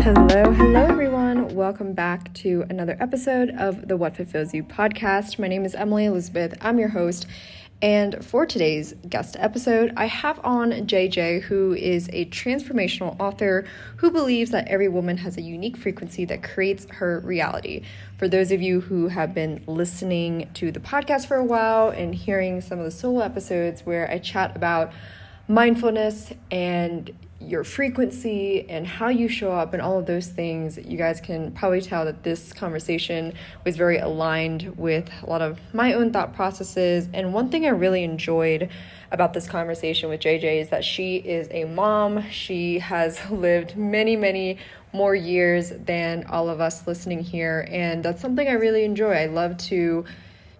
Hello, hello everyone. Welcome back to another episode of the What Fulfills You podcast. My name is Emily Elizabeth. I'm your host. And for today's guest episode, I have on JJ, who is a transformational author who believes that every woman has a unique frequency that creates her reality. For those of you who have been listening to the podcast for a while and hearing some of the solo episodes where I chat about mindfulness and your frequency and how you show up and all of those things, you guys can probably tell that this conversation was very aligned with a lot of my own thought processes. And one thing I really enjoyed about this conversation with JJ is that she is a mom. She has lived many, many more years than all of us listening here. And that's something I really enjoy. I love to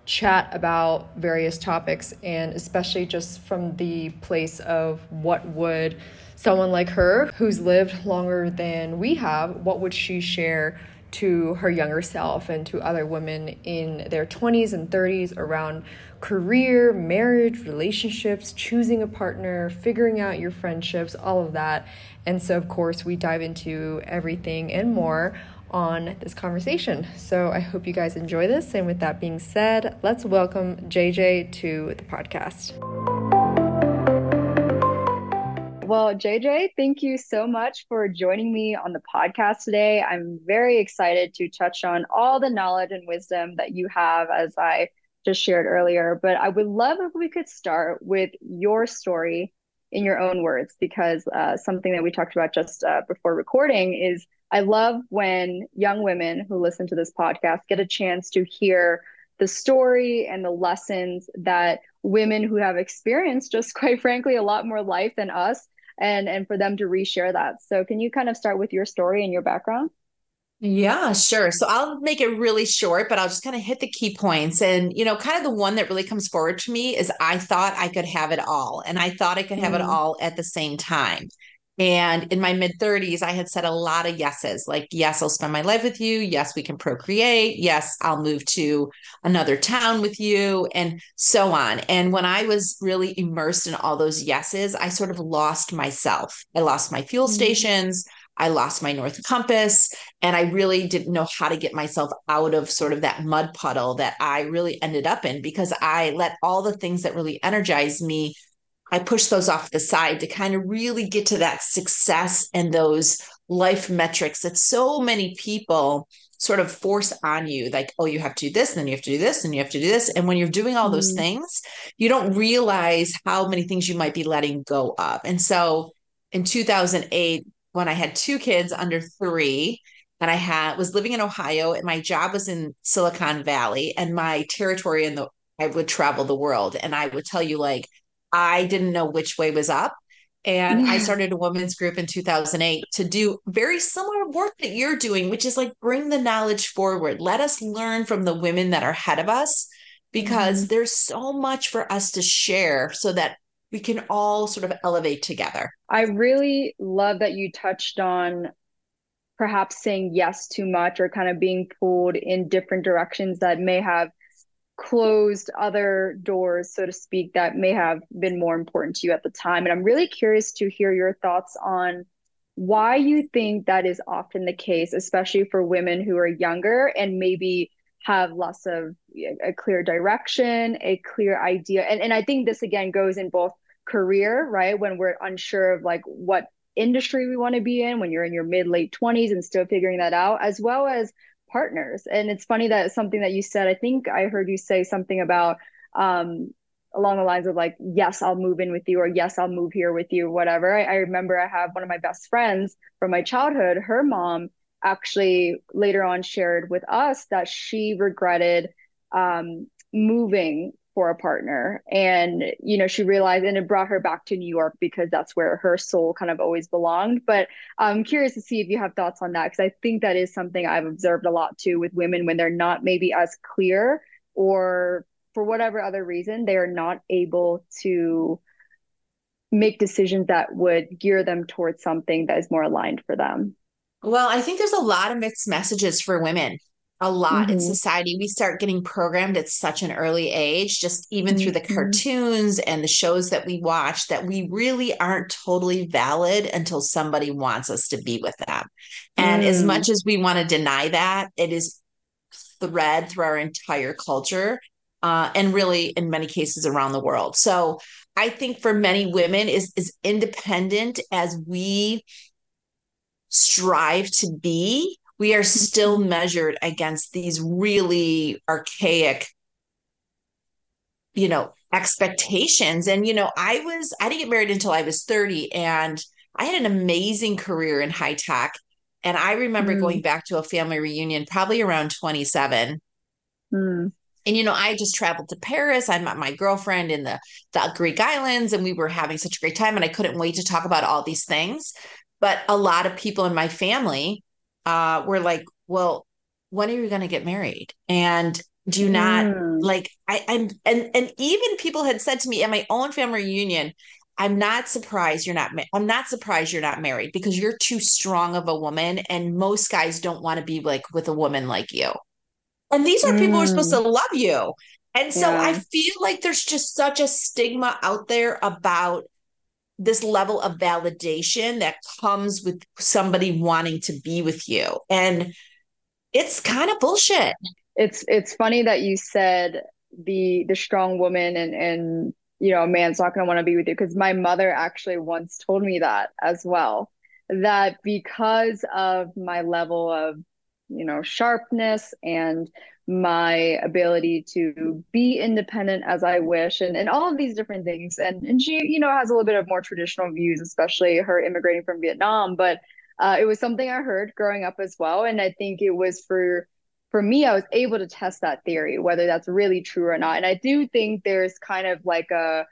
chat about various topics and especially just from the place of what would someone like her who's lived longer than we have, what would she share to her younger self and to other women in their 20s and 30s around career, marriage, relationships, choosing a partner, figuring out your friendships, all of that. And so, of course, we dive into everything and more on this conversation. So I hope you guys enjoy this. And with that being said, let's welcome JJ to the podcast. Well, JJ, thank you so much for joining me on the podcast today. I'm very excited to touch on all the knowledge and wisdom that you have, as I just shared earlier. But I would love if we could start with your story in your own words, because uh, something that we talked about just uh, before recording is I love when young women who listen to this podcast get a chance to hear the story and the lessons that women who have experienced just quite frankly a lot more life than us and and for them to reshare that. So can you kind of start with your story and your background? Yeah, sure. So I'll make it really short, but I'll just kind of hit the key points. And, you know, kind of the one that really comes forward to me is I thought I could have it all. And I thought I could have mm. it all at the same time. And in my mid 30s, I had said a lot of yeses like, yes, I'll spend my life with you. Yes, we can procreate. Yes, I'll move to another town with you, and so on. And when I was really immersed in all those yeses, I sort of lost myself. I lost my fuel mm-hmm. stations. I lost my North Compass, and I really didn't know how to get myself out of sort of that mud puddle that I really ended up in because I let all the things that really energized me I push those off the side to kind of really get to that success and those life metrics that so many people sort of force on you. Like oh you have to do this and then you have to do this and you have to do this. And when you're doing all those mm-hmm. things you don't realize how many things you might be letting go of. And so in 2008 when i had two kids under 3 and i had was living in ohio and my job was in silicon valley and my territory in the i would travel the world. And i would tell you like I didn't know which way was up. And yeah. I started a women's group in 2008 to do very similar work that you're doing, which is like bring the knowledge forward. Let us learn from the women that are ahead of us because mm-hmm. there's so much for us to share so that we can all sort of elevate together. I really love that you touched on perhaps saying yes too much or kind of being pulled in different directions that may have closed other doors, so to speak, that may have been more important to you at the time. And I'm really curious to hear your thoughts on why you think that is often the case, especially for women who are younger and maybe have less of a clear direction, a clear idea. And, and I think this again goes in both career, right? When we're unsure of like what industry we want to be in, when you're in your mid late 20s and still figuring that out, as well as partners. And it's funny that something that you said, I think I heard you say something about um, along the lines of like, yes, I'll move in with you, or yes, I'll move here with you, whatever. I, I remember I have one of my best friends from my childhood, her mom actually later on shared with us that she regretted um, moving for a partner. And you know she realized and it brought her back to new york because that's where her soul kind of always belonged. But i'm curious to see if you have thoughts on that because i think that is something i've observed a lot too with women when they're not maybe as clear or for whatever other reason they are not able to make decisions that would gear them towards something that is more aligned for them. Well i think there's a lot of mixed messages for women a lot mm-hmm. in society. We start getting programmed at such an early age, just even mm-hmm. through the mm-hmm. cartoons and the shows that we watch, that we really aren't totally valid until somebody wants us to be with them. And mm. as much as we want to deny that, it is thread through our entire culture. Uh, and really in many cases around the world. So I think for many women is as independent as we strive to be, we are still measured against these really archaic you know expectations. And you know i was i didn't get married until i was 30 and i had an amazing career in high tech. And i remember mm. going back to a family reunion probably around 27 mm. and you know i just traveled to paris. I met my girlfriend in the, the greek islands and we were having such a great time and i couldn't wait to talk about all these things. But a lot of people in my family uh, were like, well, when are you going to get married? And do you not mm. like I, I'm and and even people had said to me at my own family reunion, I'm not surprised you're not. I'm not surprised you're not married because you're too strong of a woman, and most guys don't want to be like with a woman like you. And these are mm. people who are supposed to mm. love you, and so yeah. I feel like there's just such a stigma out there about this level of validation that comes with somebody wanting to be with you. And it's kind of bullshit. It's it's funny that you said the the strong woman and and you know a man's not going to want to be with you because my mother actually once told me that as well. That because of my level of you know sharpness and my ability to be independent as I wish and, and all of these different things. And and she, you know, has a little bit of more traditional views, especially her immigrating from Vietnam. But uh, it was something I heard growing up as well. And I think it was for for me, I was able to test that theory, whether that's really true or not. And I do think there's kind of like a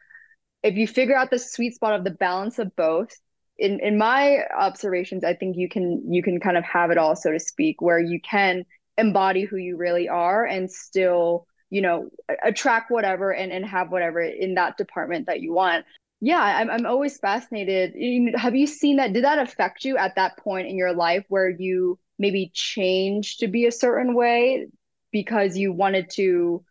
if you figure out the sweet spot of the balance of both, in in my observations, I think you can you can kind of have it all, so to speak, where you can embody who you really are and still you know attract whatever and, and have whatever in that department that you want. Yeah I'm, I'm always fascinated. Have you seen that did that affect you at that point in your life where you maybe changed to be a certain way because you wanted to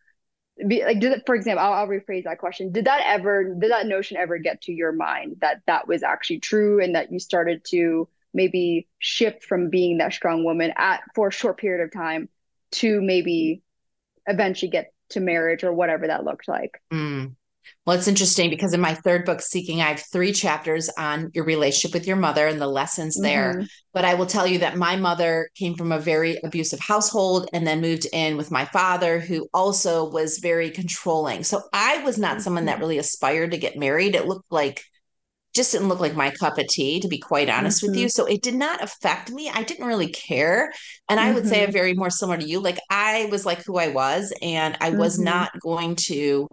be like did it for example I'll, I'll rephrase that question. Did that ever did that notion ever get to your mind that that was actually true and that you started to maybe shift from being that strong woman at for a short period of time to maybe eventually get to marriage or whatever that looked like. Mm. Well, it's interesting because in my third book, Seeking, I have three chapters on your relationship with your mother and the lessons there. Mm-hmm. But I will tell you that my mother came from a very abusive household and then moved in with my father, who also was very controlling. So I was not mm-hmm. someone that really aspired to get married. It looked like just didn't look like my cup of tea, to be quite honest mm-hmm. with you. Mm-hmm. So it did not affect me. I didn't really care. And mm-hmm. I would say I'm mm-hmm. very more similar to you. Like I was like who I was, and I mm-hmm. was not going to,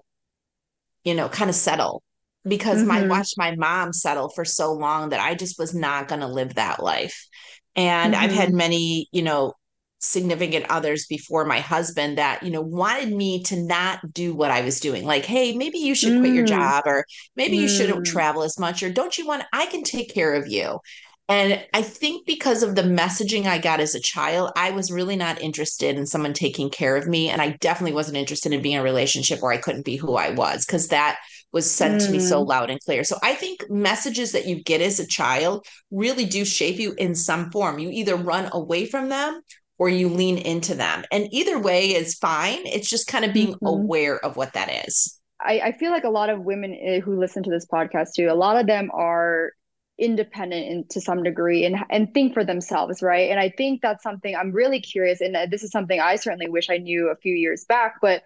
you know, kind of settle because my watched my mom settle for so long that I just was not going to live that life. And I've had many, you know, significant others before my husband that you know wanted me to not do what i was doing like hey maybe you should mm. quit your mm. job or maybe mm. you shouldn't mm. travel as much or don't you want i can take care of you and i think because of the messaging i got as a child i was really not interested in someone taking care of me and i definitely wasn't interested in being in a relationship where i couldn't be who i was because that was sent mm. to me so mm. loud and clear. So I think messages that you get as a child really do shape you in some form. You either run away from them or you lean into them. And either way is fine. It's just kind of being mm-hmm. aware of what that is. I, I feel like a lot of women eh, who listen to this podcast too, a lot of them are independent in, to some degree and and think for themselves right and i think that's something i'm really curious and uh, this is something i certainly wish i knew a few years back but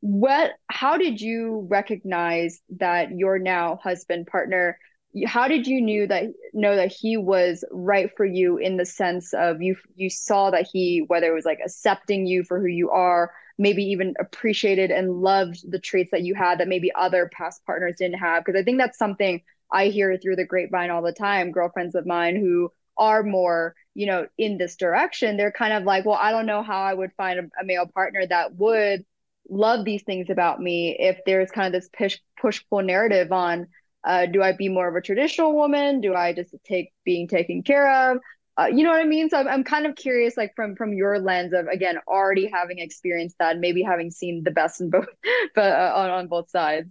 what how did you recognize that your now husband partner how did you knew that know that he was right for you in the sense of you you saw that he whether it was like accepting you for who you are maybe even appreciated and loved the traits that you had that maybe other past partners didn't have? Because i think that's something i hear through the grapevine all the time. Girlfriends of mine who are more you know in this direction they're kind of like well i don't know how i would find a, a male partner that would love these things about me if there's kind of this push push pull narrative on uh, do I be more of a traditional woman? Do I just take being taken care of? Uh, you know what I mean? So I'm, I'm kind of curious, like from from your lens of again already having experienced that, maybe having seen the best in both, but uh, on on both sides.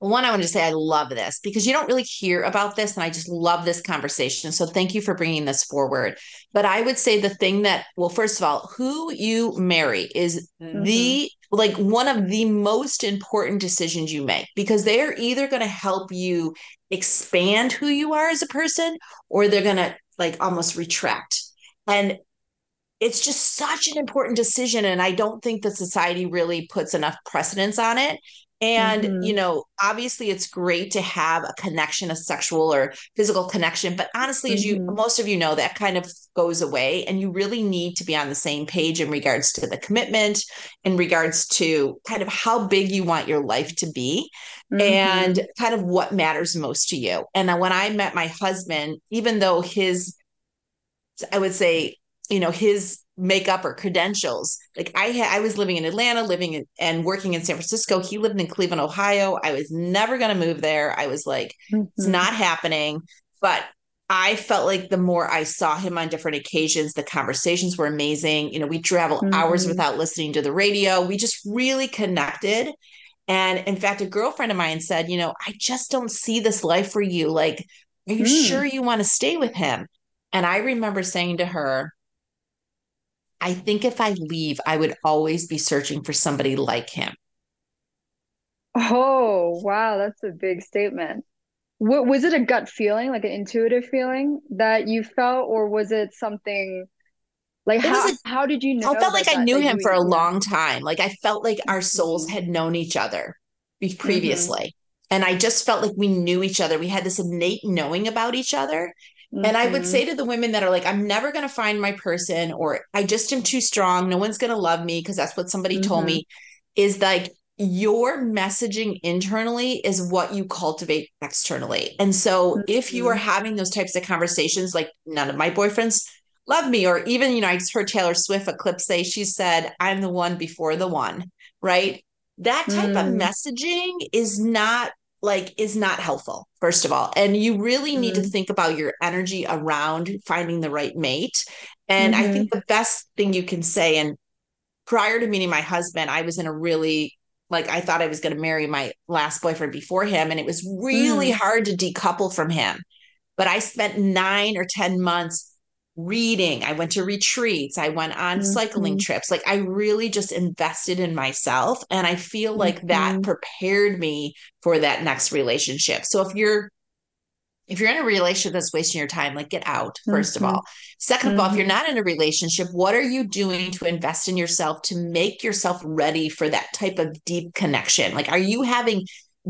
One, I want to say I love this because you don't really hear about this, and I just love this conversation. So thank you for bringing this forward. But I would say the thing that, well, first of all, who you marry is mm-hmm. the like one of the most important decisions you make because they're either going to help you expand who you are as a person or they're going to like almost retract. And it's just such an important decision. And I don't think that society really puts enough precedence on it. And, mm-hmm. you know, obviously it's great to have a connection, a sexual or physical connection. But honestly, mm-hmm. as you, mm-hmm. most of you know, that kind of goes away. And you really need to be on the same page in regards to the commitment, in regards to kind of how big you want your life to be mm-hmm. and kind of what matters most to you. And when I met my husband, even though his, I would say, you know, his makeup or credentials. Like I had, I was living in Atlanta, living in, and working in San Francisco. He lived in Cleveland, Ohio. I was never going to move there. I was like, mm-hmm. it's not happening. But I felt like the more I saw him on different occasions, the conversations were amazing. You know, we travel mm-hmm. hours without listening to the radio. We just really connected. And in fact, a girlfriend of mine said, you know, I just don't see this life for you. Like, are you mm. sure you want to stay with him? And I remember saying to her, I think if I leave, I would always be searching for somebody like him. Oh, wow. That's a big statement. What, was it a gut feeling, like an intuitive feeling that you felt, or was it something like how, a, how did you know? I felt like I knew him for a long time. Like I felt like our souls mm-hmm. had known each other previously. Mm-hmm. And I just felt like we knew each other. We had this innate knowing about each other. Mm-hmm. And I would say mm-hmm. to the women that are like, I'm never going to find my person, or I just am too strong. No one's going to love me because that's what somebody mm-hmm. told me, is like your messaging internally is what you cultivate externally. And so mm-hmm. if you are mm-hmm. having those types of conversations, like none of my boyfriends love me, or even, you know, I heard Taylor Swift a clip say, she said, I'm the one before the one, right? That type of mm. messaging is not like is not helpful first of all and you really need mm-hmm. to think about your energy around finding the right mate and mm-hmm. i think the best thing you can say and prior to meeting my husband i was in a really like i thought i was going to marry my last boyfriend before him and it was really mm. hard to decouple from him but i spent 9 or 10 months reading i went to retreats i went on mm-hmm. cycling trips like i really just invested in myself and i feel like mm-hmm. that prepared me for that next relationship so if you're if you're in a relationship that's wasting your time like get out 1st mm-hmm. of all 2nd of all if you're mm-hmm. not in a relationship what are you doing to invest in yourself to make yourself ready for that type of deep connection like are you having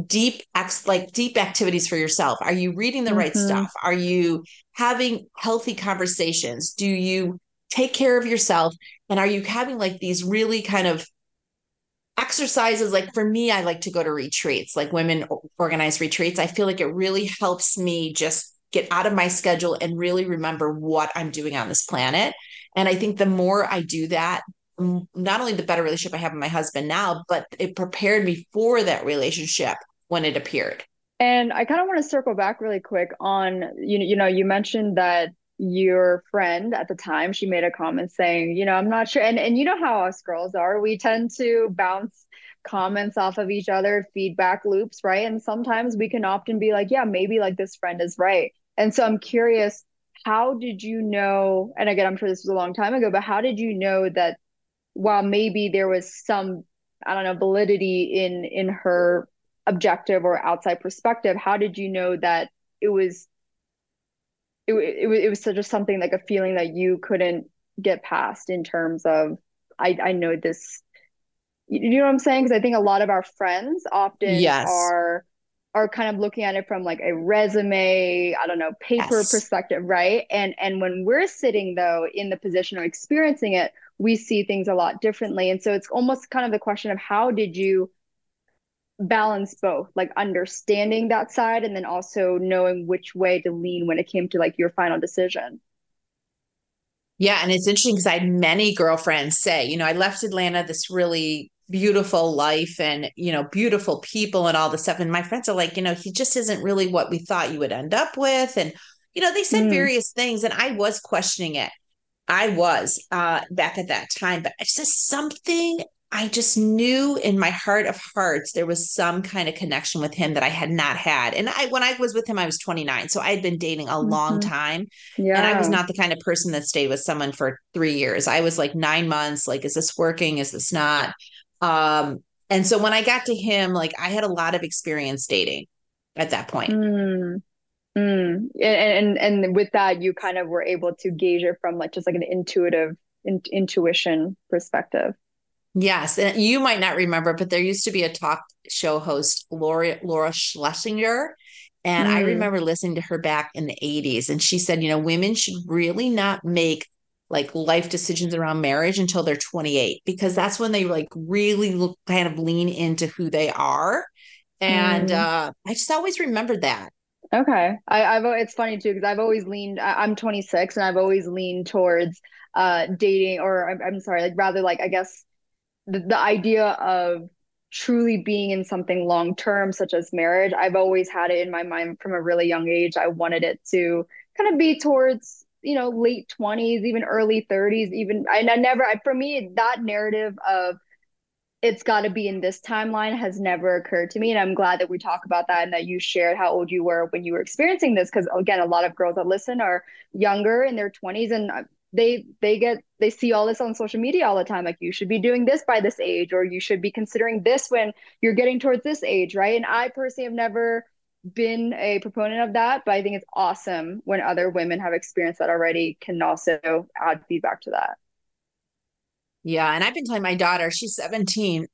deep like deep activities for yourself. Are you reading the mm-hmm. right stuff? Are you having healthy conversations? Do you take care of yourself? And are you having like these really kind of exercises? Like for me i like to go to retreats like women organize retreats. I feel like it really helps me just get out of my schedule and really remember what i'm doing on this planet. And i think the more i do that not only the better relationship I have with my husband now, but it prepared me for that relationship when it appeared. And I kind of want to circle back really quick on you know, you know, you mentioned that your friend at the time she made a comment saying, you know, I'm not sure and and you know how us girls are. We tend to bounce comments off of each other, feedback loops, right? And sometimes we can often be like, yeah, maybe like this friend is right. And so I'm curious, how did you know? And again, I'm sure this was a long time ago, but how did you know that while maybe there was some i don't know validity in in her objective or outside perspective how did you know that it was it, it, it was just something like a feeling that you couldn't get past in terms of i i know this you know what i'm saying because i think a lot of our friends often yes. are are kind of looking at it from like a resume i don't know paper yes. perspective right and and when we're sitting though in the position of experiencing it we see things a lot differently. And so it's almost kind of the question of how did you balance both, like understanding that side and then also knowing which way to lean when it came to like your final decision? Yeah. And it's interesting because I had many girlfriends say, you know, I left Atlanta, this really beautiful life and you know beautiful people and all the stuff and my friends are like you know he just isn't really what we thought you would end up with and you know they said mm. various things and i was questioning it i was uh back at that time but it's just something I just knew in my heart of hearts there was some kind of connection with him that I had not had. And I when I was with him I was 29. So I had been dating a mm-hmm. long time. Yeah. And I was not the kind of person that stayed with someone for 3 years. I was like 9 months like is this working? Is this not? Um and so when I got to him like I had a lot of experience dating at that point. Mm. Mm. And, and and with that you kind of were able to gauge it from like just like an intuitive in, intuition perspective. Yes, and you might not remember, but there used to be a talk show host, Laura Laura Schlesinger, and mm. I remember listening to her back in the 80s and she said, you know, women should really not make like life decisions around marriage until they're 28 because that's when they like really look, kind of lean into who they are. And mm. uh I just always remembered that. Okay. I, I've it's funny too because I've always leaned. I, am 26 and I've always leaned towards uh dating or I'm, I'm sorry, like rather like I guess the, the idea of truly being in something long term such as marriage i've always had it in my mind from a really young age. I wanted it to kind of be towards you know late 20s even early 30s even and i never I, for me that narrative of it's got to be in this timeline has never occurred to me. And i'm glad that we talk about that and that you shared how old you were when you were experiencing this because again a lot of girls that listen are younger in their 20s and they they get they see all this on social media all the time like you should be doing this by this age or you should be considering this when you're getting towards this age right? And i personally have never been a proponent of that but i think it's awesome when other women have experienced that already can also add feedback to that. Yeah and i've been telling my daughter she's 17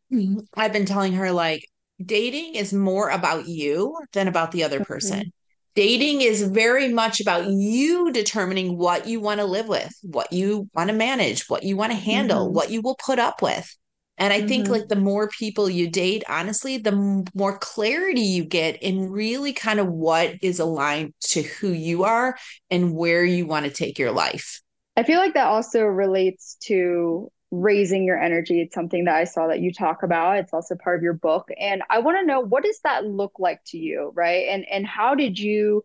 i've been telling her like dating is more about you than about the other person. mm-hmm dating is very much about you determining what you want to live with, what you want to manage, what you want to handle, mm-hmm. what you will put up with. And I mm-hmm. think like the more people you date, honestly, the more clarity you get in really kind of what is aligned to who you are and where you want to take your life. I feel like that also relates to raising your energy. It's something that I saw that you talk about. It's also part of your book. And I want to know what does that look like to you, right? And and how did you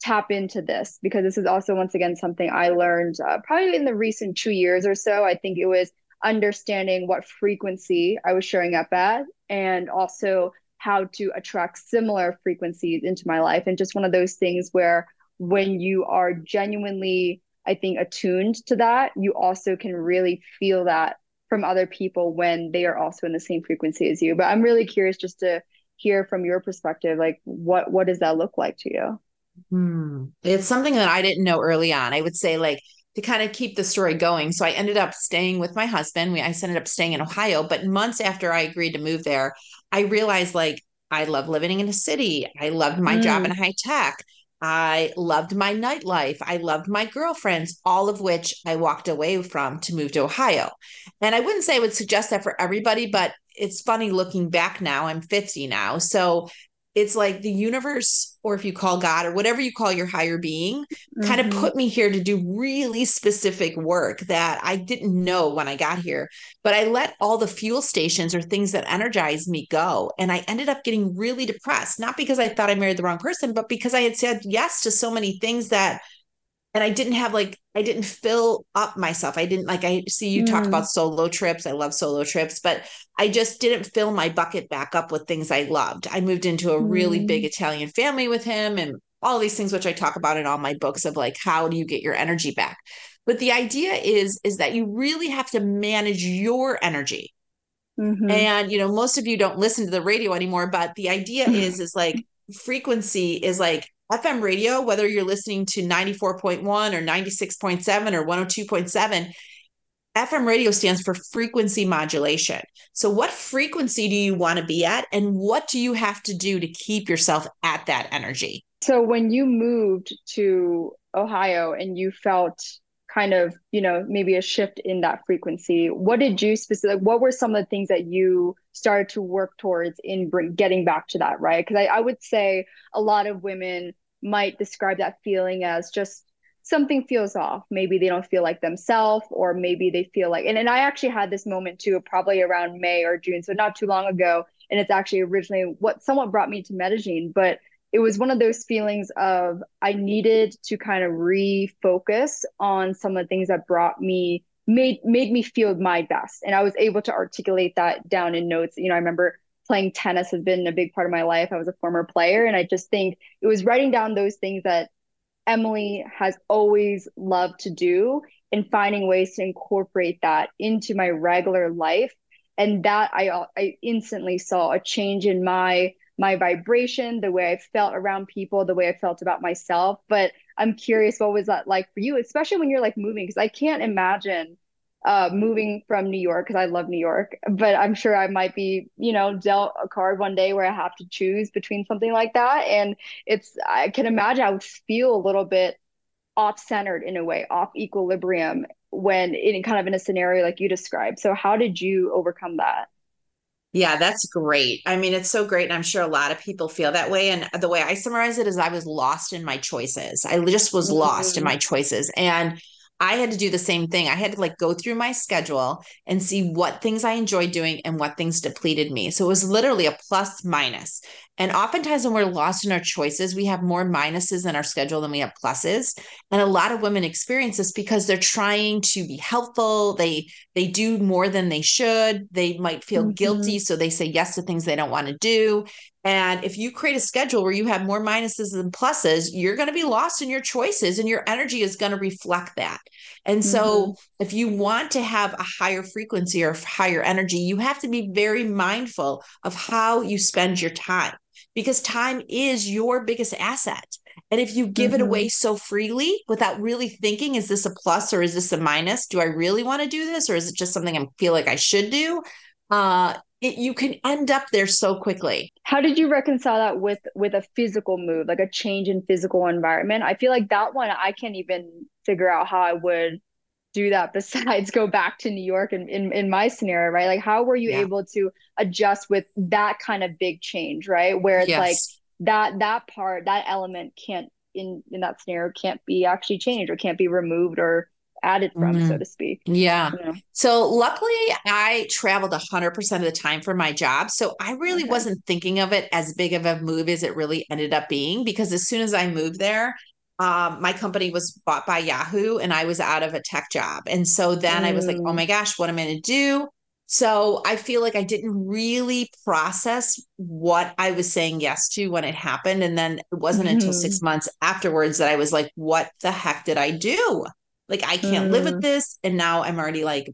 tap into this? Because this is also once again something I learned uh, probably in the recent 2 years or so. I think it was understanding what frequency I was showing up at and also how to attract similar frequencies into my life and just one of those things where when you are genuinely I think, attuned to that, you also can really feel that from other people when they are also in the same frequency as you. But I'm really curious just to hear from your perspective, like what what does that look like to you? Hmm. It's something that I didn't know early on. I would say like to kind of keep the story going. So I ended up staying with my husband. We I ended up staying in Ohio, but months after I agreed to move there, I realized like I love living in a city. I loved my mm. job in high tech. I loved my nightlife. I loved my girlfriends, all of which I walked away from to move to Ohio. And I wouldn't say I would suggest that for everybody, but it's funny looking back now. I'm 50 now. So it's like the universe or if you call god or whatever you call your higher being mm-hmm. kind of put me here to do really specific work that i didn't know when i got here but i let all the fuel stations or things that energized me go and i ended up getting really depressed not because i thought i married the wrong person but because i had said yes to so many things that and I didn't have like I didn't fill up myself. I didn't like I see you mm. talk about solo trips. I love solo trips, but I just didn't fill my bucket back up with things I loved. I moved into a mm. really big Italian family with him and all these things which I talk about in all my books of like how do you get your energy back? But the idea is is that you really have to manage your energy. Mm-hmm. And you know, most of you don't listen to the radio anymore, but the idea is is like frequency is like FM radio, whether you're listening to 94.1 or 96.7 or 102.7, FM radio stands for frequency modulation. So, what frequency do you want to be at, and what do you have to do to keep yourself at that energy? So, when you moved to Ohio and you felt kind of, you know, maybe a shift in that frequency, what did you specific? What were some of the things that you started to work towards in bring, getting back to that? Right? Because I, I would say a lot of women might describe that feeling as just something feels off. Maybe they don't feel like themselves, or maybe they feel like, and, and I actually had this moment too, probably around May or June, so not too long ago. And it's actually originally what somewhat brought me to Medellin, but it was one of those feelings of I needed to kind of refocus on some of the things that brought me made made me feel my best and i was able to articulate that down in notes you know i remember playing tennis has been a big part of my life i was a former player and i just think it was writing down those things that emily has always loved to do and finding ways to incorporate that into my regular life and that i i instantly saw a change in my my vibration, the way I felt around people, the way I felt about myself. But I'm curious, what was that like for you, especially when you're like moving? Because I can't imagine uh, moving from New York because I love New York, but I'm sure I might be, you know, dealt a card one day where I have to choose between something like that. And it's, I can imagine I would feel a little bit off centered in a way, off equilibrium when in kind of in a scenario like you described. So, how did you overcome that? Yeah, that's great. I mean, it's so great. And I'm sure a lot of people feel that way. And the way I summarize it is I was lost in my choices. I just was mm-hmm. lost in mm-hmm. my choices. And I had to do the same thing. I had to like go through my schedule and see what things I enjoyed doing and what things depleted me. So it was literally a plus minus. And oftentimes when we're lost in our choices, we have more minuses in our schedule than we have pluses. And a lot of women experience this because they're trying to be helpful. They they do more than they should. They might feel mm-hmm. guilty, so they say yes to things they don't want to do. And if you create a schedule where you have more minuses than pluses, you're going to be lost in your choices and your energy is going to reflect that. And so, mm-hmm. if you want to have a higher frequency or higher energy, you have to be very mindful of how you spend your time because time is your biggest asset. And if you give mm-hmm. it away so freely without really thinking, is this a plus or is this a minus? Do I really want to do this or is it just something I feel like I should do? Uh, it, you can end up there so quickly. How did you reconcile that with with a physical move, like a change in physical environment? I feel like that one I can't even figure out how I would do that besides go back to New York in, in, in my scenario, right? Like how were you yeah. able to adjust with that kind of big change, right? Where it's yes. like that that part, that element can't in in that scenario can't be actually changed or can't be removed or added from, mm. so to speak. Yeah. yeah. So luckily, I traveled 100% of the time for my job. So I really okay. wasn't thinking of it as big of a move as it really ended up being because as soon as I moved there, um, my company was bought by Yahoo and I was out of a tech job. And so then mm. I was like, oh mm. my gosh, what am I going to do? So I feel like I didn't really process what I was saying yes to when it happened. And then it wasn't mm-hmm. until six months afterwards that I was like, what the heck did I do? Like I can't mm. live with mm. this. And now I'm already like,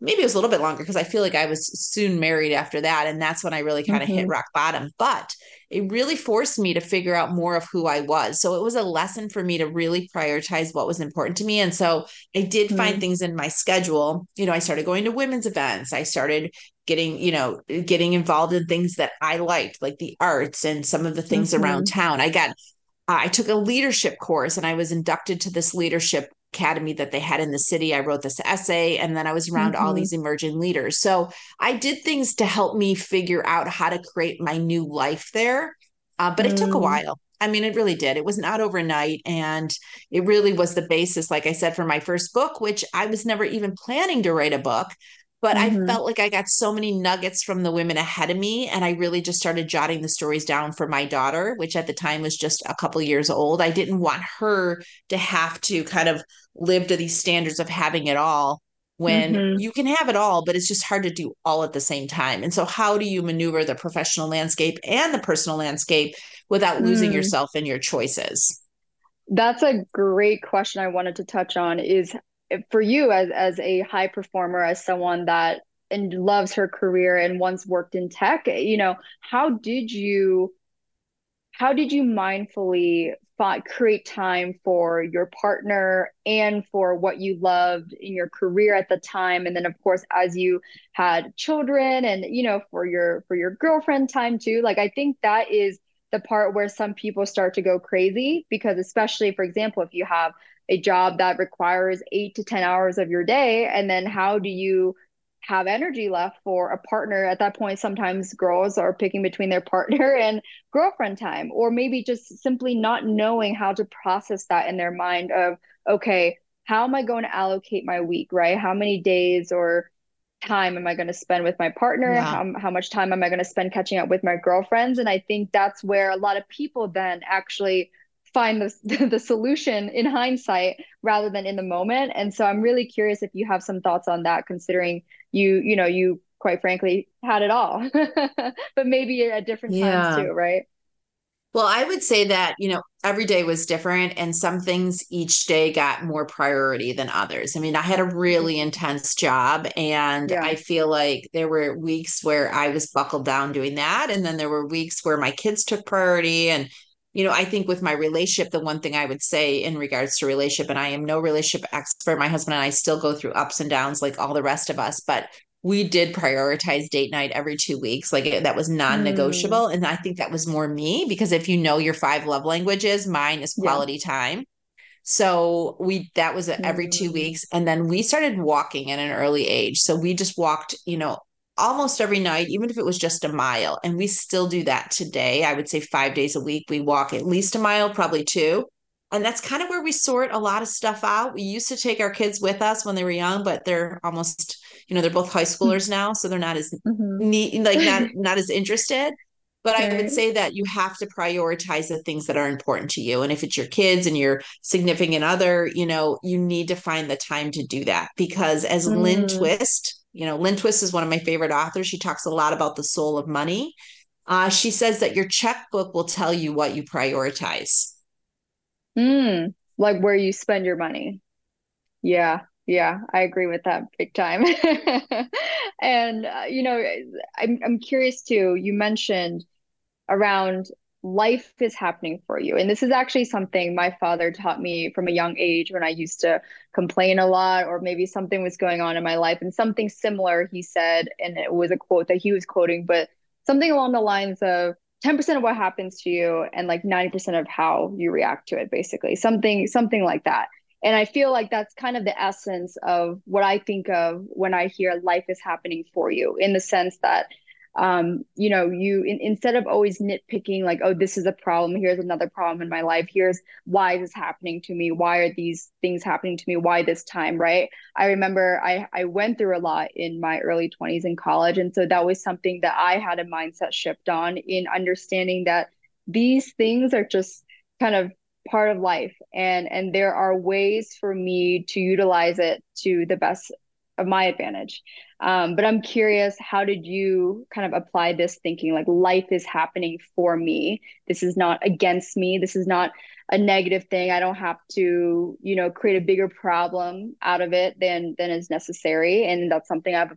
maybe it was a little bit longer because I feel like I was soon married after that. And that's when I really kind of mm-hmm. hit rock bottom. But it really forced me to figure out more of who I was. So it was a lesson for me to really prioritize what was important to me. And so I did mm-hmm. find things in my schedule. You know, I started going to women's events. I started getting, you know, getting involved in things that I liked, like the arts and some of the things mm-hmm. around town. I got I took a leadership course and I was inducted to this leadership academy that they had in the city. I wrote this essay and then I was around mm-hmm. all these emerging leaders. So I did things to help me figure out how to create my new life there. Uh, but mm. it took a mm. while. I mean, it really did. It was not overnight. And it really was the basis, like I said, for my first book, which I was never even planning to write a book but mm-hmm. I felt like I got so many nuggets from the women ahead of me. And I really just started jotting the stories down for my daughter, which at the time was just a couple years old. I didn't want her to have to kind of live to these standards of having it all when mm-hmm. you can have it all, but it's just hard to do all at the same time. And so, how do you maneuver the professional landscape and the personal landscape without losing mm. yourself in your choices? That's a great question I wanted to touch on is for you as as a high performer as someone that and loves her career and once worked in tech you know how did you how did you mindfully create time for your partner and for what you loved in your career at the time? And then of course as you had children and you know for your for your girlfriend time too. Like i think that is the part where some people start to go crazy because especially for example if you have a job that requires eight to 10 hours of your day. And then how do you have energy left for a partner at that point sometimes girls are picking between their partner and girlfriend time or maybe just simply not knowing how to process that in their mind of okay, how am I going to allocate my week, right? How many days or time am I going to spend with my partner? Yeah. How, how much time am I going to spend catching up with my girlfriends? And I think that's where a lot of people then actually find the, the solution in hindsight rather than in the moment. And so I'm really curious if you have some thoughts on that, considering you, you know, you quite frankly had it all, but maybe at different yeah. times too, right? Well, I would say that, you know, every day was different and some things each day got more priority than others. I mean, I had a really mm-hmm. intense job and yeah. I feel like there were weeks where I was buckled down doing that. And then there were weeks where my kids took priority. And, you know, I think with my relationship, the one thing I would say in regards to relationship, and I am no relationship expert, my husband and I still go through ups and downs like all the rest of us, but we did prioritize date night every two weeks. Like it, that was non negotiable. Mm. And I think that was more me because if you know your five love languages, mine is quality yeah. time. So we, that was every two mm. weeks. And then we started walking at an early age. So we just walked, you know, almost every night, even if it was just a mile. And we still do that today. I would say five days a week, we walk at least a mile, probably two and that's kind of where we sort a lot of stuff out. We used to take our kids with us when they were young, but they're almost, you know, they're both high schoolers now, so they're not as mm-hmm. neat, like not not as interested. But I would say that you have to prioritize the things that are important to you. And if it's your kids and your significant other, you know, you need to find the time to do that. Because as mm. Lynn Twist, you know, Lynn Twist is one of my favorite authors. She talks a lot about the soul of money. Uh, she says that your checkbook will tell you what you prioritize. Mm, like where you spend your money. Yeah, yeah, I agree with that big time. and uh, you know, I'm I'm curious too. You mentioned around life is happening for you. And this is actually something my father taught me from a young age when I used to complain a lot, or maybe something was going on in my life. And something similar he said, and it was a quote that he was quoting, but something along the lines of 10% of what happens to you and like 90% of how you react to it basically something something like that and i feel like that's kind of the essence of what i think of when i hear life is happening for you in the sense that um, you know, you in, instead of always nitpicking, like, oh, this is a problem, here's another problem in my life, here's why this is happening to me, why are these things happening to me, why this time, right? I remember I I went through a lot in my early 20s in college, and so that was something that I had a mindset shift on in understanding that these things are just kind of part of life and and there are ways for me to utilize it to the best of my advantage. Um, but I'm curious, how did you kind of apply this thinking? Like life is happening for me. This is not against me. This is not a negative thing. I don't have to, you know, create a bigger problem out of it than than is necessary. And that's something I've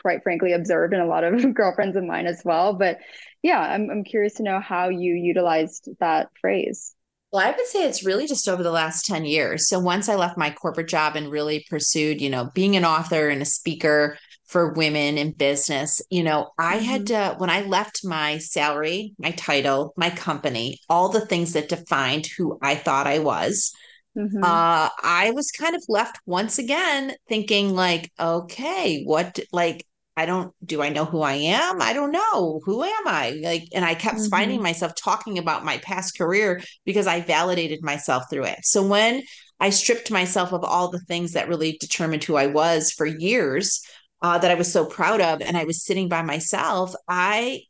quite frankly observed in a lot of girlfriends of mine as well. But yeah, I'm I'm curious to know how you utilized that phrase. Well, I would say it's really just over the last 10 years. So once I left my corporate job and really pursued, you know, being an author and a speaker for women in business, you know, I mm-hmm. had to, when I left my salary, my title, my company, all the things that defined who I thought I was, mm-hmm. uh, I was kind of left once again thinking, like, okay, what, like, I don't do I know who I am? I don't know. Who am I? Like and I kept mm-hmm. finding myself talking about my past career because I validated myself through it. So when I stripped myself of all the things that really determined who I was for years, uh, that I was so proud of, and I was sitting by myself, I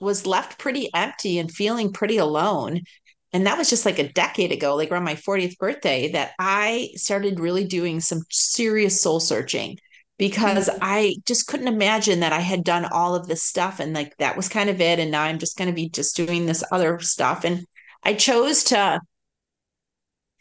was left pretty empty and feeling pretty alone. And that was just like a decade ago, like around my 40th birthday, that I started really doing some serious soul searching because mm-hmm. I just couldn't imagine that I had done all of this stuff and like that was kind of it. And now I'm just going to be just doing this other stuff. And I chose to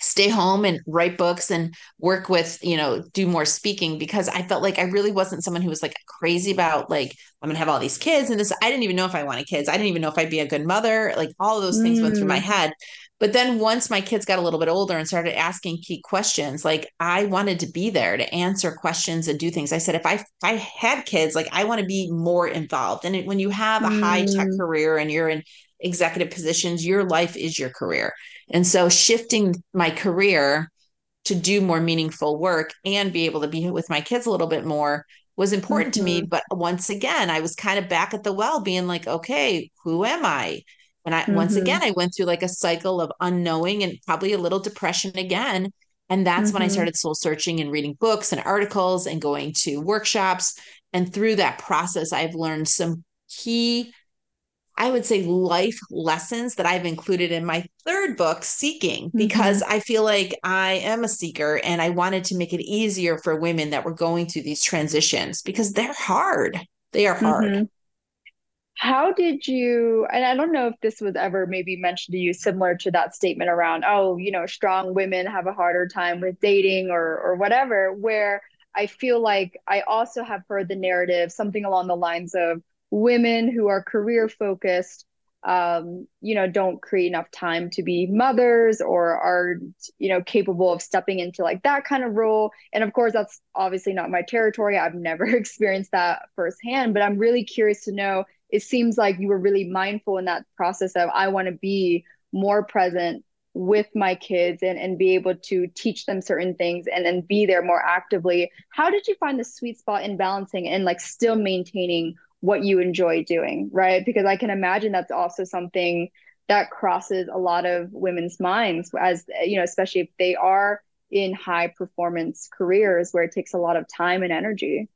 stay home and write books and work with, you know, do more speaking because I felt like I really wasn't someone who was like crazy about like, I'm going to have all these kids and this. I didn't even know if I wanted kids. I didn't even know if I'd be a good mother. Like all those things mm. went through my mm. head. But then once my kids got a little bit older and started asking key questions, like I wanted to be there to answer questions and do things. I said, if I if I had kids, like I want to be more involved. And when you have a mm. high tech mm. career and you're in executive positions, your life is your career. And so shifting my career to do more meaningful work and be able to be with my kids a little bit more was important mm-hmm. to me. Mm-hmm. But once again, I was kind of back at the well, being like, okay, who am I? And I mm-hmm. once again I went through like a cycle of unknowing and probably a little depression again. And that's mm-hmm. when I mm-hmm. started soul searching and reading books and articles and going to workshops. And through that process, I've learned some key, I would say, life lessons that I've included in my third book, Seeking, mm-hmm. because I feel like I am a seeker and I wanted to make it easier for women that were going through these transitions because they're hard. They are hard. Mm-hmm. How did you, and I don't know if this was ever maybe mentioned to you similar to that statement around, oh, you know, strong women have a harder time with dating or or whatever, where I feel like I also have heard the narrative, something along the lines of women who are career focused um, you know, don't create enough time to be mothers or are, you know, capable of stepping into like that kind of role. And of course, that's obviously not my territory. I've never experienced that firsthand, but I'm really curious to know. It seems like you were really mindful in that process of I want to be more present with my kids and, and be able to teach them certain things and then be there more actively. How did you find the sweet spot in balancing and like still maintaining what you enjoy doing, right? Because I can imagine that's also something that crosses a lot of women's minds as you know, especially if they are in high performance careers where it takes a lot of time and energy.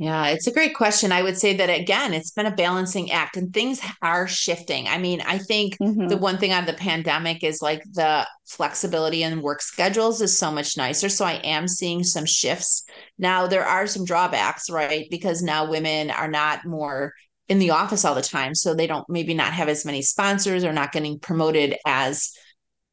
Yeah, it's a great question. I would say that again, it's been a balancing act and things are shifting. I mean, I think mm-hmm. the one thing out of the pandemic is like the flexibility in work schedules is so much nicer. So I am seeing some shifts. Now, there are some drawbacks, right? Because now women are not more in the office all the time. So they don't maybe not have as many sponsors or not getting promoted as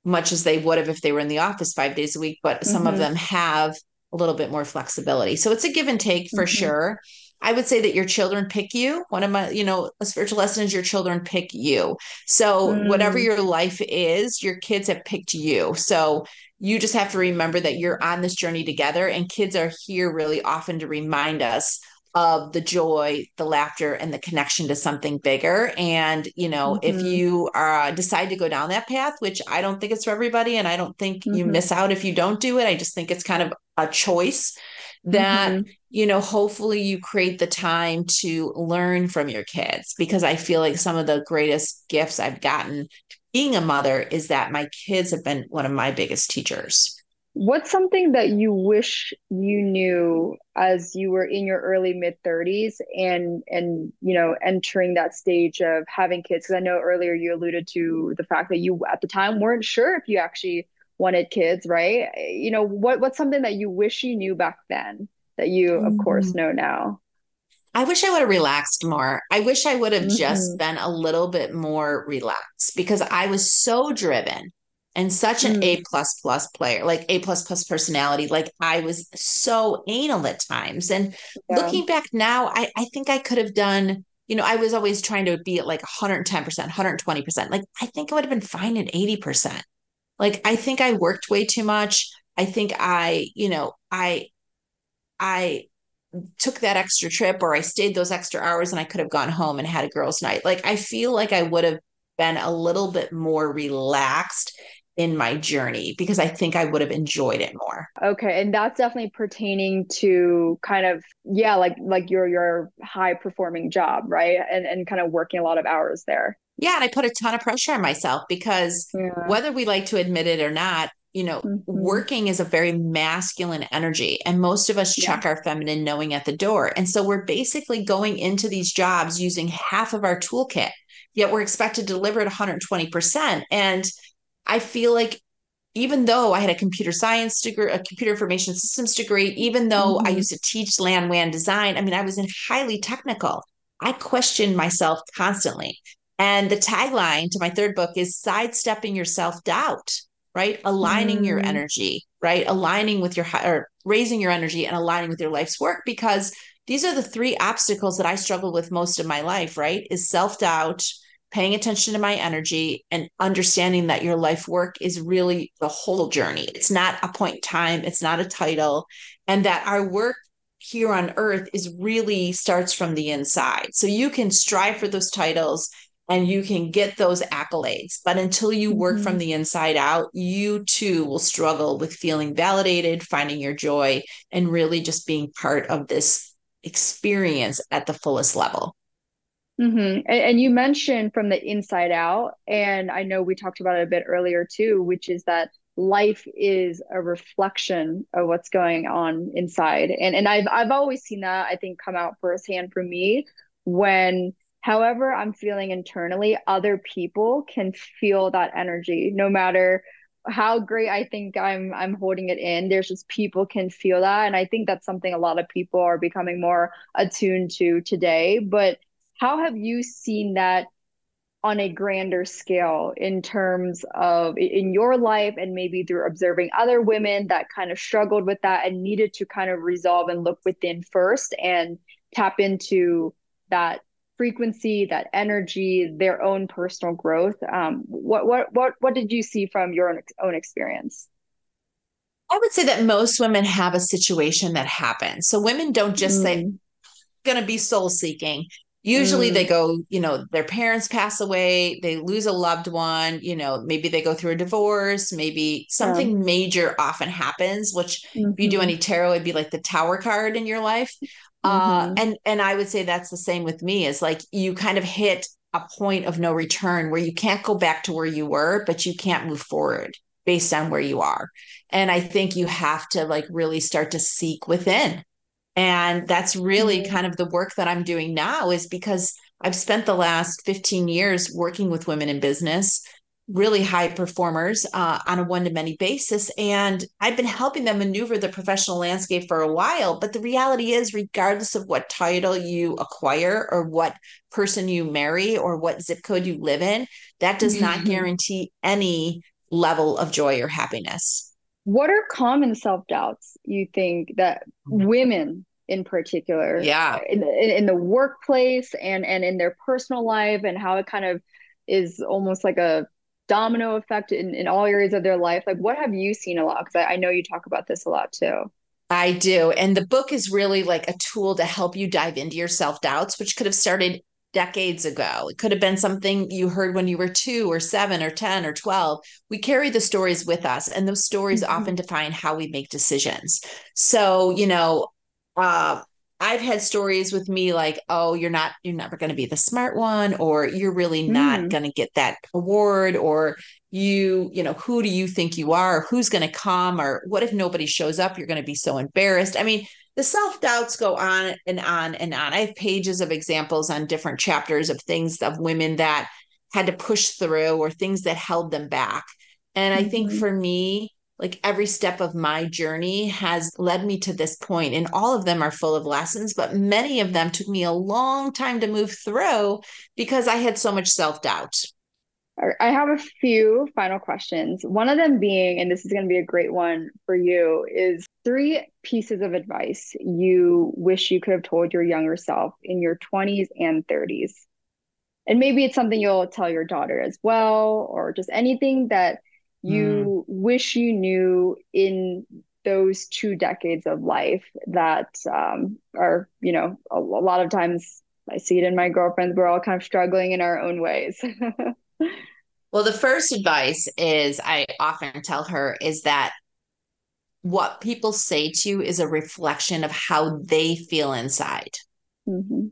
much as they would have if they were in the office five days a week. But some mm-hmm. of them have a little bit more flexibility. So it's a give and take for mm-hmm. sure. I would say that your children pick you. One of my, you know, a spiritual lesson is your children pick you. So mm. whatever your life is, your kids have picked you. So you just have to remember that you're on this journey together and kids are here really often to remind us of the joy, the laughter, and the connection to something bigger. And, you know, mm-hmm. if you uh, decide to go down that path, which I don't think it's for everybody, and I don't think mm-hmm. you miss out if you don't do it, I just think it's kind of a choice that, mm-hmm. you know, hopefully you create the time to learn from your kids because I feel like some of the greatest gifts I've gotten being a mother is that my kids have been one of my biggest teachers. What's something that you wish you knew as you were in your early mid 30s and and you know entering that stage of having kids? Because I know earlier you alluded to the fact that you at the time weren't sure if you actually wanted kids, right? You know, what what's something that you wish you knew back then that you of mm-hmm. course know now? I wish I would have relaxed more. I wish I would have mm-hmm. just been a little bit more relaxed because I was so driven and such an mm. A plus plus player, like A plus plus personality. Like I was so anal at times. And yeah. looking back now, I, I think I could have done, you know, I was always trying to be at like 110%, 120%. Like I think I would have been fine at 80%. Like I think I worked way too much. I think I, you know, I I took that extra trip or I stayed those extra hours and I could have gone home and had a girls' night. Like I feel like I would have been a little bit more relaxed in my journey because I think I would have enjoyed it more. Okay, and that's definitely pertaining to kind of yeah, like like your your high performing job, right? And and kind of working a lot of hours there. Yeah, and I put a ton of pressure on myself because yeah. whether we like to admit it or not, you know, mm-hmm. working is a very masculine energy and most of us check yeah. our feminine knowing at the door. And so we're basically going into these jobs using half of our toolkit. Yet we're expected to deliver at 120%. And I feel like even though I had a computer science degree, a computer information systems degree, even though mm-hmm. I used to teach LAN WAN design, I mean, I was in highly technical. I questioned myself constantly. And the tagline to my third book is sidestepping your self doubt, right? Aligning mm-hmm. your energy, right? Aligning with your, or raising your energy and aligning with your life's work because these are the three obstacles that I struggled with most of my life, right? Is self doubt, paying attention to my energy and understanding that your life work is really the whole journey. It's not a point in time, it's not a title, and that our work here on earth is really starts from the inside. So you can strive for those titles and you can get those accolades, but until you work mm-hmm. from the inside out, you too will struggle with feeling validated, finding your joy, and really just being part of this experience at the fullest level. Mm-hmm. And, and, you mentioned from the inside out, and I know we talked about it a bit earlier too, which is that life is a reflection of what's going on inside. And and I've I've always seen that I think come out firsthand for me when however I'm feeling internally, other people can feel that energy no matter how great I think I'm I'm holding it in. There's just people can feel that. And I think that's something a lot of people are becoming more attuned to today. But how have you seen that on a grander scale in terms of in your life and maybe through observing other women that kind of struggled with that and needed to kind of resolve and look within first and tap into that frequency that energy their own personal growth? Um, what what what what did you see from your own, own experience? I would say that most women have a situation that happens. So women don't just mm. say going to be soul seeking Usually mm. they go, you know, their parents pass away, they lose a loved one, you know, maybe they go through a divorce, maybe something yeah. major often happens, which mm-hmm. if you do mm-hmm. any tarot, it'd be like the tower card in your life. Uh, mm-hmm. Uh, and and I would say that's the same with me, is like you kind of hit a point of no return where you can't go back to where you were, but you can't move forward based on where you are. And I think you have to like really start to seek within and that's really mm-hmm. kind of the work that I'm doing now is because I've spent the last 15 years working with women in business, really high performers uh, on a one to many basis. And I've been helping them maneuver the professional landscape for a while. But the reality is, regardless of what title you acquire or what person you marry or what zip code you live in, that does not mm-hmm. guarantee any level of joy or happiness. What are common self doubts you think that mm-hmm. women in particular yeah. in, in, in the workplace and and in their personal life and how it kind of is almost like a domino effect in, in all areas of their life like what have you seen a lot? Because I, I know you talk about this a lot too. I do. And the book is really like a tool to help you dive into your self doubts, which could have started decades ago. It could have been something you heard when you were two or seven or 10 or 12. We carry the stories with us, and those stories mm-hmm. often define how we make decisions. So, you know, uh, I've had stories with me like, oh, you're not, you're never going to be the smart one, or you're really not mm. going to get that award, or you, you know, who do you think you are? Who's going to come? Or what if nobody shows up? You're going to be so embarrassed. I mean, the self doubts go on and on and on. I have pages of examples on different chapters of things of women that had to push through or things that held them back. And mm-hmm. I think mm-hmm. for me, like every step of my journey has led me to this point and all of them are full of lessons but many of them took me a long time to move through because i had so much self-doubt i have a few final questions one of them being and this is going to be a great one for you is three pieces of advice you wish you could have told your younger self in your 20s and 30s and maybe it's something you'll tell your daughter as well or just anything that you mm. wish you knew in those two decades of life that um, are, you know, a, a, lot of times I see it in my girlfriends. We're all kind of struggling in our own ways. well, the first advice is I often tell her is that what people say to you is a reflection of how they feel inside. Mm-hmm.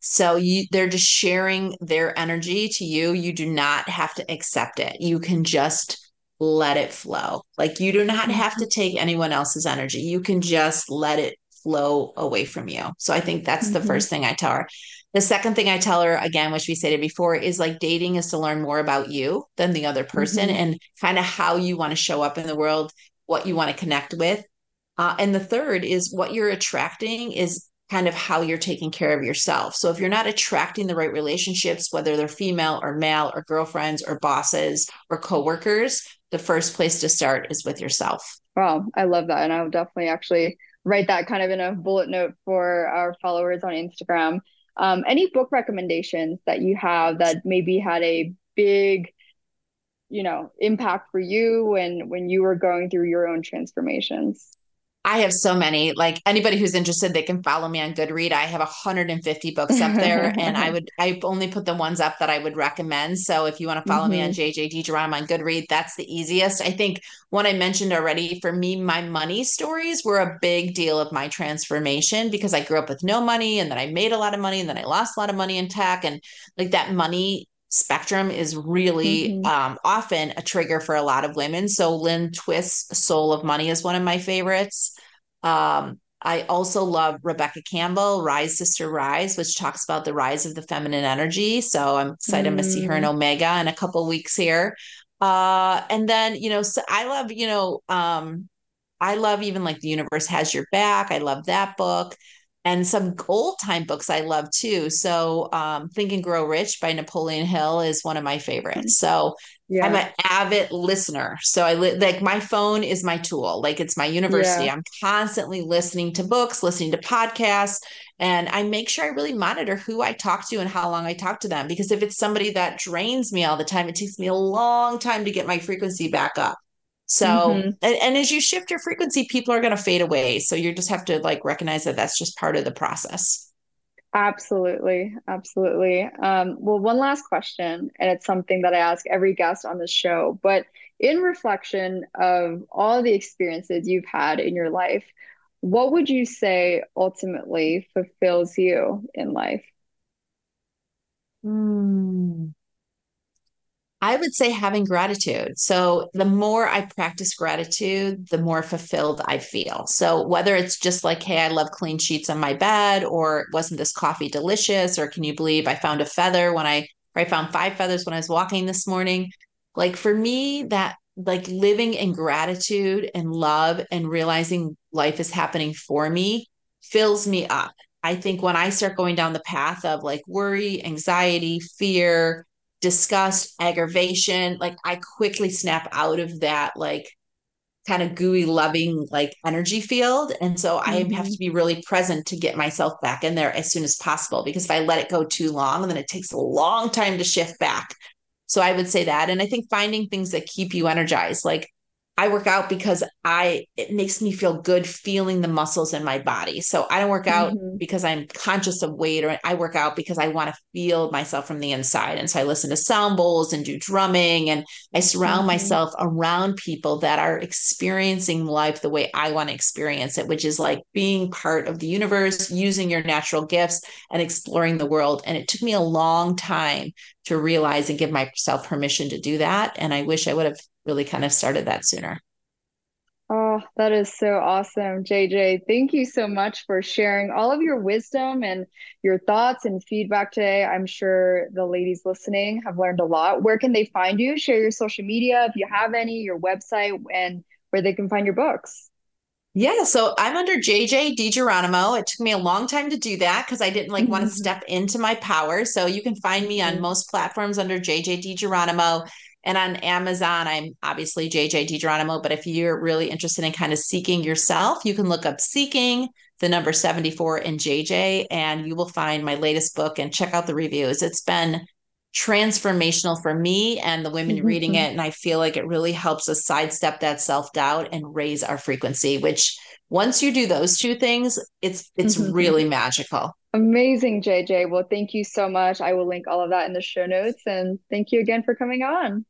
So you they're just sharing their energy to you. You do not have to accept it. You can just let it flow. Like you do not have to take anyone else's energy. You can just let it flow away from you. So I think that's mm-hmm. the first thing I tell her. The second thing I tell her, again, which we stated before, is like dating is to learn more about you than the other person mm-hmm. and kind of how you want to show up in the world, what you want to connect with. Uh, and the third is what you're attracting is kind of how you're taking care of yourself. So if you're not attracting the right relationships, whether they're female or male or girlfriends or bosses or coworkers, the first place to start is with yourself. Wow, I love that. And I'll definitely actually write that kind of in a bullet note for our followers on Instagram. Um, any book recommendations that you have that maybe had a big, you know, impact for you when when you were going through your own transformations? I have so many. Like anybody who's interested, they can follow me on Goodread. I have 150 books up there, and I would I only put the ones up that I would recommend. So if you want to follow mm-hmm. me on mm-hmm. JJ DiGeronimo on Goodread, that's the easiest. I think one I mentioned already. For me, my money stories were a big deal of my transformation because I grew up with no money, and then I made a lot of money, and then I lost a lot of money in tech, and like that money spectrum is really mm-hmm. um, often a trigger for a lot of women. So Lynn Twist's Soul of Money is one of my favorites. Um, I also love Rebecca Campbell, Rise Sister Rise, which talks about the rise of the feminine energy. So I'm excited mm. to see her in mm. Omega in a couple weeks here. Uh, and then, you know, so I love, you know, um, I love even like The Universe Has Your Back. I love that book and some old time books I love too. So, um, Think and Grow Rich by Napoleon Hill is one of my favorites. So, yeah. I'm an avid listener. So, I li- like my phone is my tool, like it's my university. Yeah. I'm constantly listening to books, listening to podcasts, and I make sure I really monitor who I talk to and how long I talk to them. Because if it's somebody that drains me all the time, it takes me a long time to get my frequency back up. So, mm-hmm. and, and, as you shift your frequency, people are going to fade away. So you just have to like recognize that that's just part of the process. Absolutely. Absolutely. Um, well, one last question, and it's something that I ask every guest on the show, but in reflection of all the experiences you've had in your life, what would you say ultimately fulfills you in life? Hmm. I would say having gratitude. So the more I practice gratitude, the more fulfilled I feel. So whether it's just like, hey, I love clean sheets on my bed, or wasn't this coffee delicious, or can you believe I found a feather when I or I found five feathers when I was walking this morning. Like for me, that like living in gratitude and love and realizing life is happening for me fills me up. I think when I start going down the path of like worry, anxiety, fear, disgust, aggravation, like I quickly snap out of that like kind of gooey loving like energy field and so mm-hmm. i have mm-hmm. to be really present to get myself back in there as soon as possible because if i let it go too long then it takes a long time to shift back so i would say that and i think finding things that keep you energized like I work out because I it makes me feel good feeling the muscles in my body. So I don't work out mm-hmm. because I'm conscious of weight or I work out because I want to feel myself from the inside. And so I listen to sound bowls and do drumming and I surround mm-hmm. myself around people that are experiencing life the way I want to experience it, which is like being part of the universe, using your natural gifts and exploring the world. And it took me a long time to realize and give myself permission to do that. And I wish I would have really kind of started that sooner. Oh, that is so awesome, JJ. Thank you so much for sharing all of your wisdom and your thoughts and feedback today. I'm sure the ladies listening have learned a lot. Where can they find you? Share your social media if you have any, your website, and where they can find your books. Yeah, so I'm under JJ DiGeronimo. It took me a long time to do that because I didn't like mm-hmm. want to step into my power. So you can find me on mm-hmm. most platforms under JJ DiGeronimo. And on Amazon, I'm obviously JJ DiGeronimo. But if you're really interested in kind of seeking yourself, you can look up Seeking, the number 74 in JJ, and you will find my latest book and check out the reviews. It's been transformational for me and the women mm-hmm. reading it. And I feel like it really helps us sidestep that self doubt and raise our frequency, which once you do those two things, it's it's mm-hmm. really magical. Amazing, JJ. Well, thank you so much. I will link all of that in the show notes. And thank you again for coming on.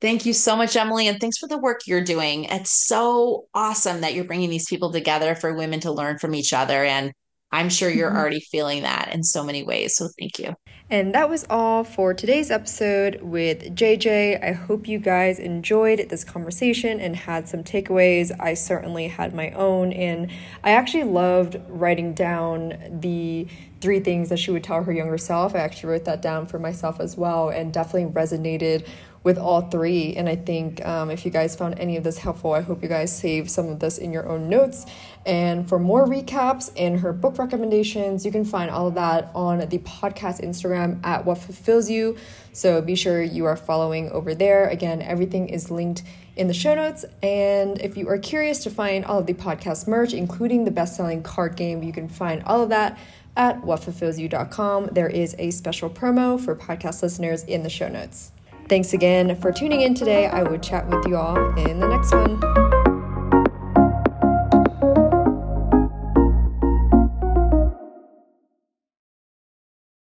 Thank you so much, Emily. And thanks for the work you're doing. It's so awesome that you're bringing these people together for women to learn from each other. And I'm sure you're mm-hmm. already feeling that in so many ways. So thank you. And that was all for today's episode with JJ. I hope you guys enjoyed this conversation and had some takeaways. I certainly had my own. And I actually loved writing down the three things that she would tell her younger self. I actually wrote that down for myself as well and definitely resonated with all three. And I think um, if you guys found any of this helpful, I hope you guys save some of this in your own notes. And for more recaps and her book recommendations, you can find all of that on the podcast Instagram at What Fulfills You. So be sure you are following over there. Again, everything is linked in the show notes. And if you are curious to find all of the podcast merch, including the best selling card game, you can find all of that at whatfulfillsyou.com. There is a special promo for podcast listeners in the show notes. Thanks again for tuning in today. I would chat with you all in the next one.